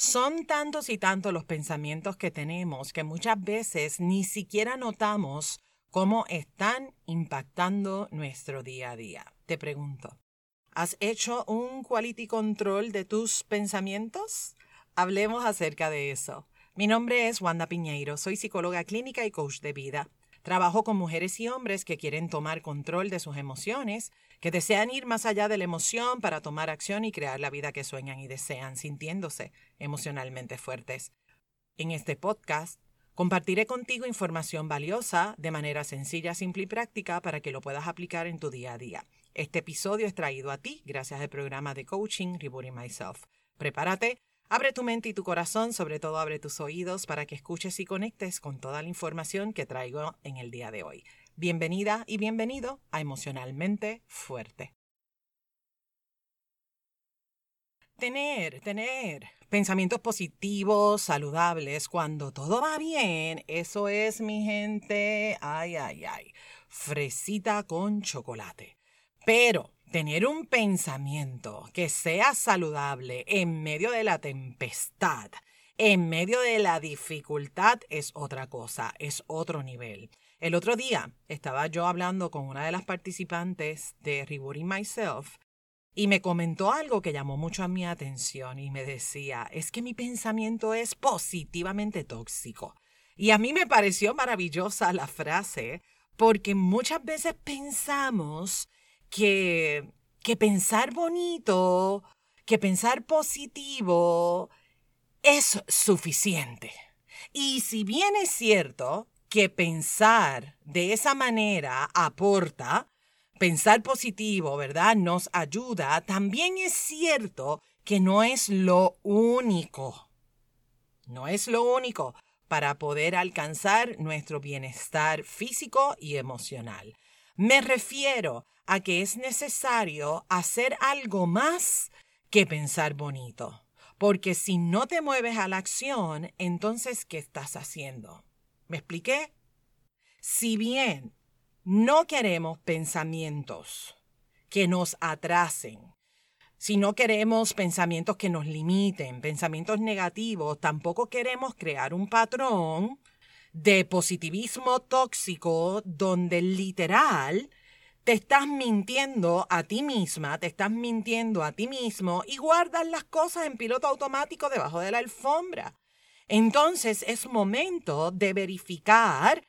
Son tantos y tantos los pensamientos que tenemos que muchas veces ni siquiera notamos cómo están impactando nuestro día a día. Te pregunto, ¿has hecho un quality control de tus pensamientos? Hablemos acerca de eso. Mi nombre es Wanda Piñeiro, soy psicóloga clínica y coach de vida. Trabajo con mujeres y hombres que quieren tomar control de sus emociones, que desean ir más allá de la emoción para tomar acción y crear la vida que sueñan y desean, sintiéndose emocionalmente fuertes. En este podcast compartiré contigo información valiosa de manera sencilla, simple y práctica para que lo puedas aplicar en tu día a día. Este episodio es traído a ti gracias al programa de coaching Rebooting Myself. Prepárate Abre tu mente y tu corazón, sobre todo abre tus oídos para que escuches y conectes con toda la información que traigo en el día de hoy. Bienvenida y bienvenido a Emocionalmente Fuerte. Tener, tener pensamientos positivos, saludables, cuando todo va bien, eso es mi gente, ay, ay, ay, fresita con chocolate. Pero tener un pensamiento que sea saludable en medio de la tempestad, en medio de la dificultad es otra cosa, es otro nivel. El otro día estaba yo hablando con una de las participantes de Rebooting Myself y me comentó algo que llamó mucho a mi atención y me decía, es que mi pensamiento es positivamente tóxico. Y a mí me pareció maravillosa la frase porque muchas veces pensamos que, que pensar bonito, que pensar positivo es suficiente. Y si bien es cierto que pensar de esa manera aporta, pensar positivo, ¿verdad? Nos ayuda, también es cierto que no es lo único. No es lo único para poder alcanzar nuestro bienestar físico y emocional. Me refiero a que es necesario hacer algo más que pensar bonito. Porque si no te mueves a la acción, entonces, ¿qué estás haciendo? ¿Me expliqué? Si bien no queremos pensamientos que nos atrasen, si no queremos pensamientos que nos limiten, pensamientos negativos, tampoco queremos crear un patrón de positivismo tóxico donde literal te estás mintiendo a ti misma, te estás mintiendo a ti mismo y guardas las cosas en piloto automático debajo de la alfombra. Entonces es momento de verificar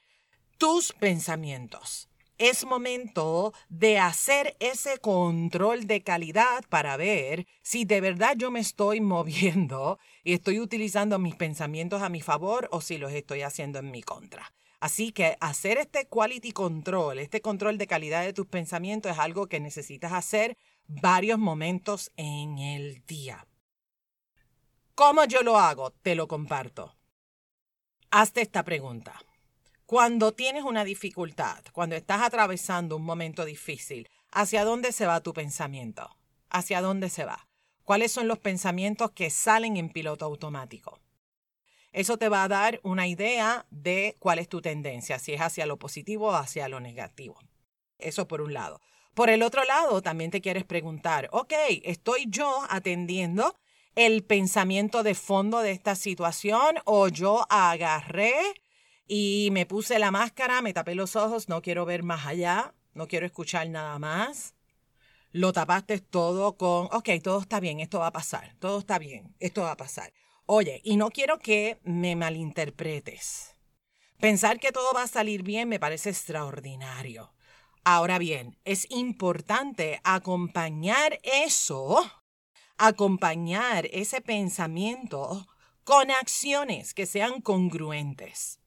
tus pensamientos. Es momento de hacer ese control de calidad para ver si de verdad yo me estoy moviendo y estoy utilizando mis pensamientos a mi favor o si los estoy haciendo en mi contra. Así que hacer este quality control, este control de calidad de tus pensamientos es algo que necesitas hacer varios momentos en el día. ¿Cómo yo lo hago? Te lo comparto. Hazte esta pregunta. Cuando tienes una dificultad, cuando estás atravesando un momento difícil, ¿hacia dónde se va tu pensamiento? ¿Hacia dónde se va? ¿Cuáles son los pensamientos que salen en piloto automático? Eso te va a dar una idea de cuál es tu tendencia, si es hacia lo positivo o hacia lo negativo. Eso por un lado. Por el otro lado, también te quieres preguntar, ok, ¿estoy yo atendiendo el pensamiento de fondo de esta situación o yo agarré y me puse la máscara, me tapé los ojos, no quiero ver más allá, no quiero escuchar nada más? Lo tapaste todo con, ok, todo está bien, esto va a pasar, todo está bien, esto va a pasar. Oye, y no quiero que me malinterpretes. Pensar que todo va a salir bien me parece extraordinario. Ahora bien, es importante acompañar eso, acompañar ese pensamiento con acciones que sean congruentes.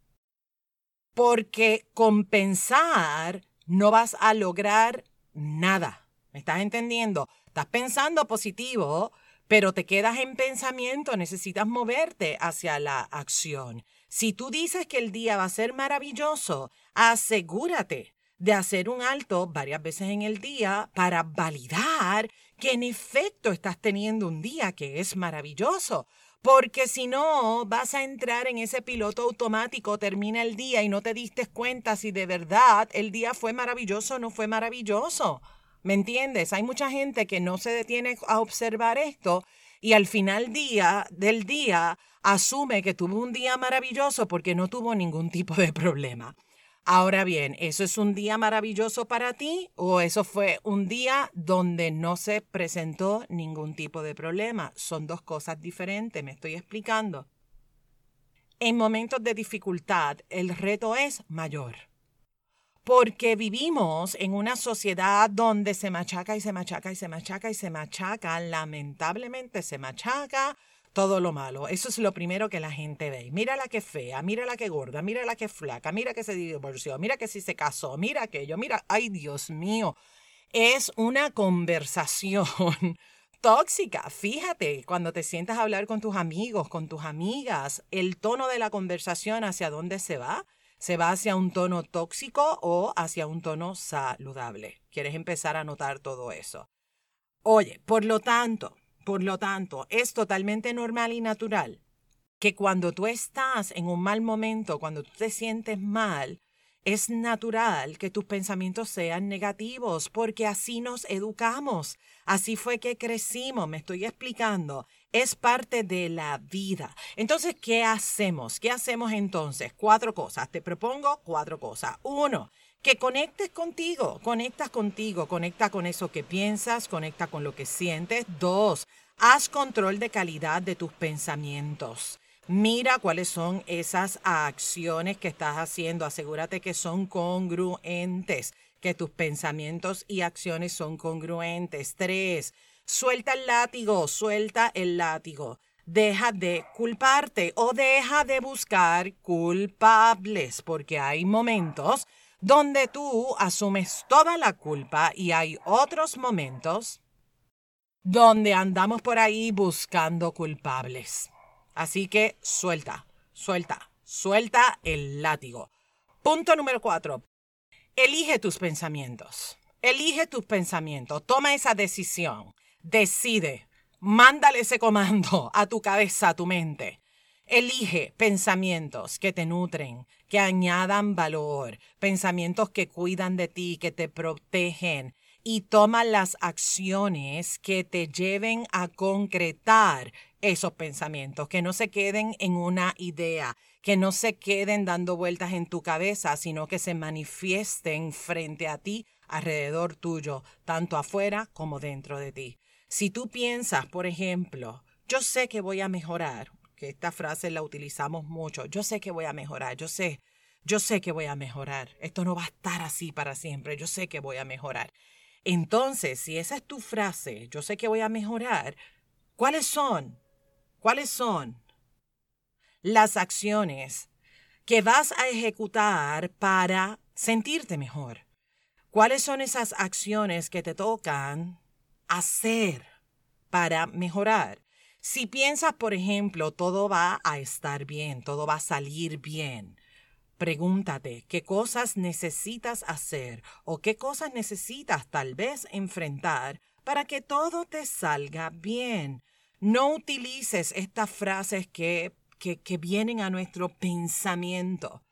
Porque con pensar no vas a lograr nada. ¿Me estás entendiendo? Estás pensando positivo, pero te quedas en pensamiento, necesitas moverte hacia la acción. Si tú dices que el día va a ser maravilloso, asegúrate de hacer un alto varias veces en el día para validar que en efecto estás teniendo un día que es maravilloso. Porque si no, vas a entrar en ese piloto automático, termina el día y no te diste cuenta si de verdad el día fue maravilloso o no fue maravilloso. ¿Me entiendes? Hay mucha gente que no se detiene a observar esto y al final día, del día asume que tuvo un día maravilloso porque no tuvo ningún tipo de problema. Ahora bien, ¿eso es un día maravilloso para ti o eso fue un día donde no se presentó ningún tipo de problema? Son dos cosas diferentes, me estoy explicando. En momentos de dificultad, el reto es mayor. Porque vivimos en una sociedad donde se machaca y se machaca y se machaca y se machaca, lamentablemente se machaca todo lo malo. Eso es lo primero que la gente ve. Mira la que fea, mira la que gorda, mira la que flaca, mira que se divorció, mira que si se casó, mira aquello, mira, ay Dios mío. Es una conversación tóxica. Fíjate, cuando te sientas a hablar con tus amigos, con tus amigas, el tono de la conversación hacia dónde se va. ¿Se va hacia un tono tóxico o hacia un tono saludable? ¿Quieres empezar a notar todo eso? Oye, por lo tanto, por lo tanto, es totalmente normal y natural que cuando tú estás en un mal momento, cuando tú te sientes mal, es natural que tus pensamientos sean negativos, porque así nos educamos, así fue que crecimos, me estoy explicando, es parte de la vida. Entonces, ¿qué hacemos? ¿Qué hacemos entonces? Cuatro cosas, te propongo cuatro cosas. Uno, que conectes contigo, conectas contigo, conecta con eso que piensas, conecta con lo que sientes. Dos, haz control de calidad de tus pensamientos. Mira cuáles son esas acciones que estás haciendo. Asegúrate que son congruentes, que tus pensamientos y acciones son congruentes. Tres, suelta el látigo, suelta el látigo. Deja de culparte o deja de buscar culpables, porque hay momentos donde tú asumes toda la culpa y hay otros momentos donde andamos por ahí buscando culpables. Así que suelta, suelta, suelta el látigo. Punto número cuatro. Elige tus pensamientos. Elige tus pensamientos. Toma esa decisión. Decide. Mándale ese comando a tu cabeza, a tu mente. Elige pensamientos que te nutren, que añadan valor, pensamientos que cuidan de ti, que te protegen y toma las acciones que te lleven a concretar esos pensamientos, que no se queden en una idea, que no se queden dando vueltas en tu cabeza, sino que se manifiesten frente a ti, alrededor tuyo, tanto afuera como dentro de ti. Si tú piensas, por ejemplo, yo sé que voy a mejorar, esta frase la utilizamos mucho. Yo sé que voy a mejorar, yo sé, yo sé que voy a mejorar. Esto no va a estar así para siempre, yo sé que voy a mejorar. Entonces, si esa es tu frase, yo sé que voy a mejorar, ¿cuáles son? ¿Cuáles son las acciones que vas a ejecutar para sentirte mejor? ¿Cuáles son esas acciones que te tocan hacer para mejorar? Si piensas, por ejemplo, todo va a estar bien, todo va a salir bien, pregúntate qué cosas necesitas hacer o qué cosas necesitas tal vez enfrentar para que todo te salga bien. No utilices estas frases que, que, vienen a nuestro pensamiento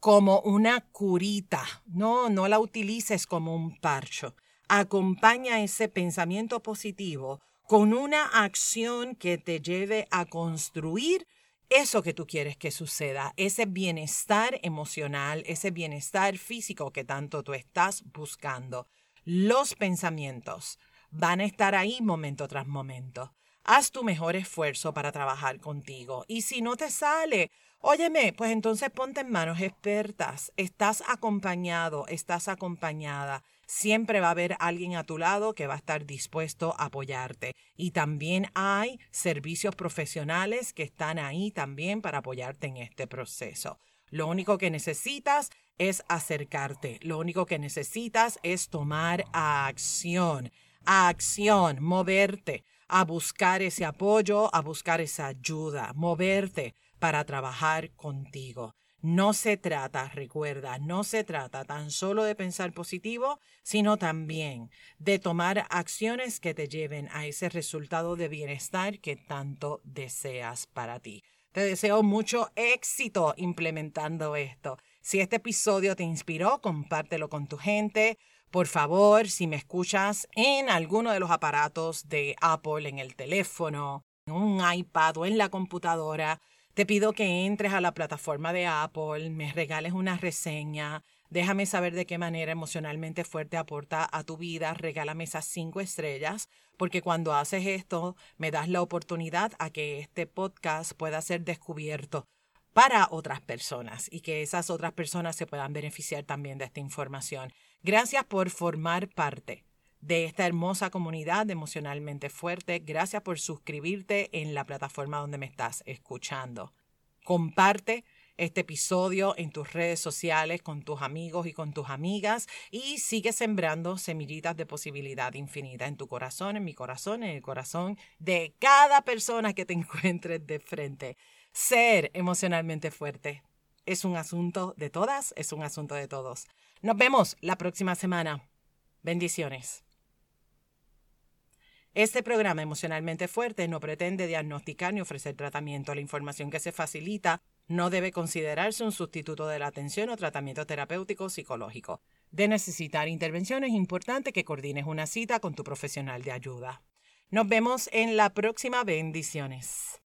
como una curita. No, no la utilices como un parcho. Acompaña ese pensamiento positivo con una acción que te lleve a construir eso que tú quieres que suceda, ese bienestar emocional, ese bienestar físico que tanto tú estás buscando. Los pensamientos van a estar ahí momento tras momento. Haz tu mejor esfuerzo para trabajar contigo. Y si no te sale, óyeme, pues entonces ponte en manos expertas. Estás acompañado, estás acompañada siempre va a haber alguien a tu lado que va a estar dispuesto a apoyarte. Y también hay servicios profesionales que están ahí también para apoyarte en este proceso. Lo único que necesitas es acercarte. Lo único que necesitas es tomar acción. Acción, moverte, a buscar ese apoyo, a buscar esa ayuda, moverte para trabajar contigo. No se trata, recuerda, no se trata tan solo de pensar positivo, sino también de tomar acciones que te lleven a ese resultado de bienestar que tanto deseas para ti. Te deseo mucho éxito implementando esto. Si este episodio te inspiró, compártelo con tu gente. Por favor, si me escuchas en alguno de los aparatos de Apple, en el teléfono, en un iPad o en la computadora, te pido que entres a la plataforma de Apple, me regales una reseña, déjame saber de qué manera emocionalmente fuerte aporta a tu vida, regálame esas cinco estrellas, porque cuando haces esto me das la oportunidad a que este podcast pueda ser descubierto para otras personas y que esas otras personas se puedan beneficiar también de esta información. Gracias por formar parte de esta hermosa comunidad emocionalmente fuerte. Gracias por suscribirte en la plataforma donde me estás escuchando. Comparte este episodio en tus redes sociales con tus amigos y con tus amigas y sigue sembrando semillitas de posibilidad infinita en tu corazón, en mi corazón, en el corazón de cada persona que te encuentres de frente. Ser emocionalmente fuerte es un asunto de todas, es un asunto de todos. Nos vemos la próxima semana. Bendiciones. Este programa emocionalmente fuerte no pretende diagnosticar ni ofrecer tratamiento. La información que se facilita no debe considerarse un sustituto de la atención o tratamiento terapéutico psicológico. De necesitar intervención es importante que coordines una cita con tu profesional de ayuda. Nos vemos en la próxima bendiciones.